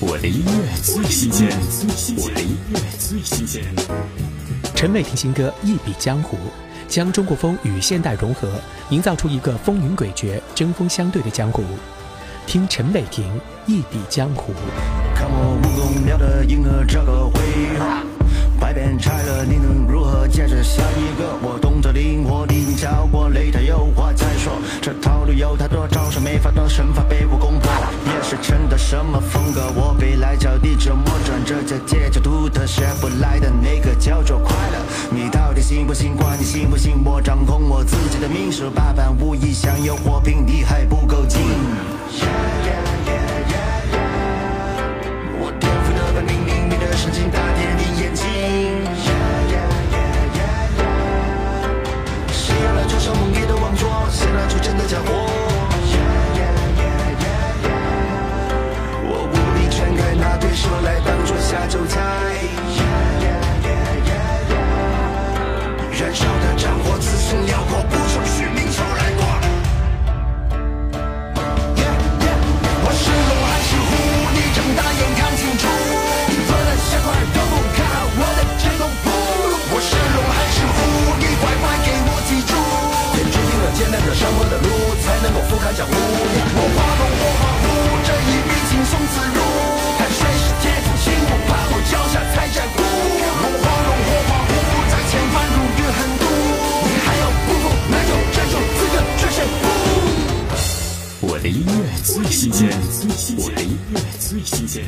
我的音乐最新鲜，我的音乐最新鲜。陈伟霆新歌《一笔江湖》，将中国风与现代融合，营造出一个风云诡谲、针锋相对的江湖。听陈伟霆《一笔江湖》。看我武功妙得银河这个回百变拆了，你能如何接着下一个？我动作灵活，你能没法躲，身法被我攻破。也是撑的什么风格？我飞来脚地折磨转，这叫街角独特，学不来的那个叫做快乐。你到底信不信？管你信不信？我掌控我自己的命数，八般武艺想要火拼，你还不上坡的路，才能够俯瞰江湖。我画龙我画虎，这一笔轻松自如。看谁是铁柱心，不怕我脚下踩战鼓。我画龙我画虎，在前方如遇寒毒。你还要不服，那就站住资格决胜负。我的音乐最新鲜，我的音乐最新鲜。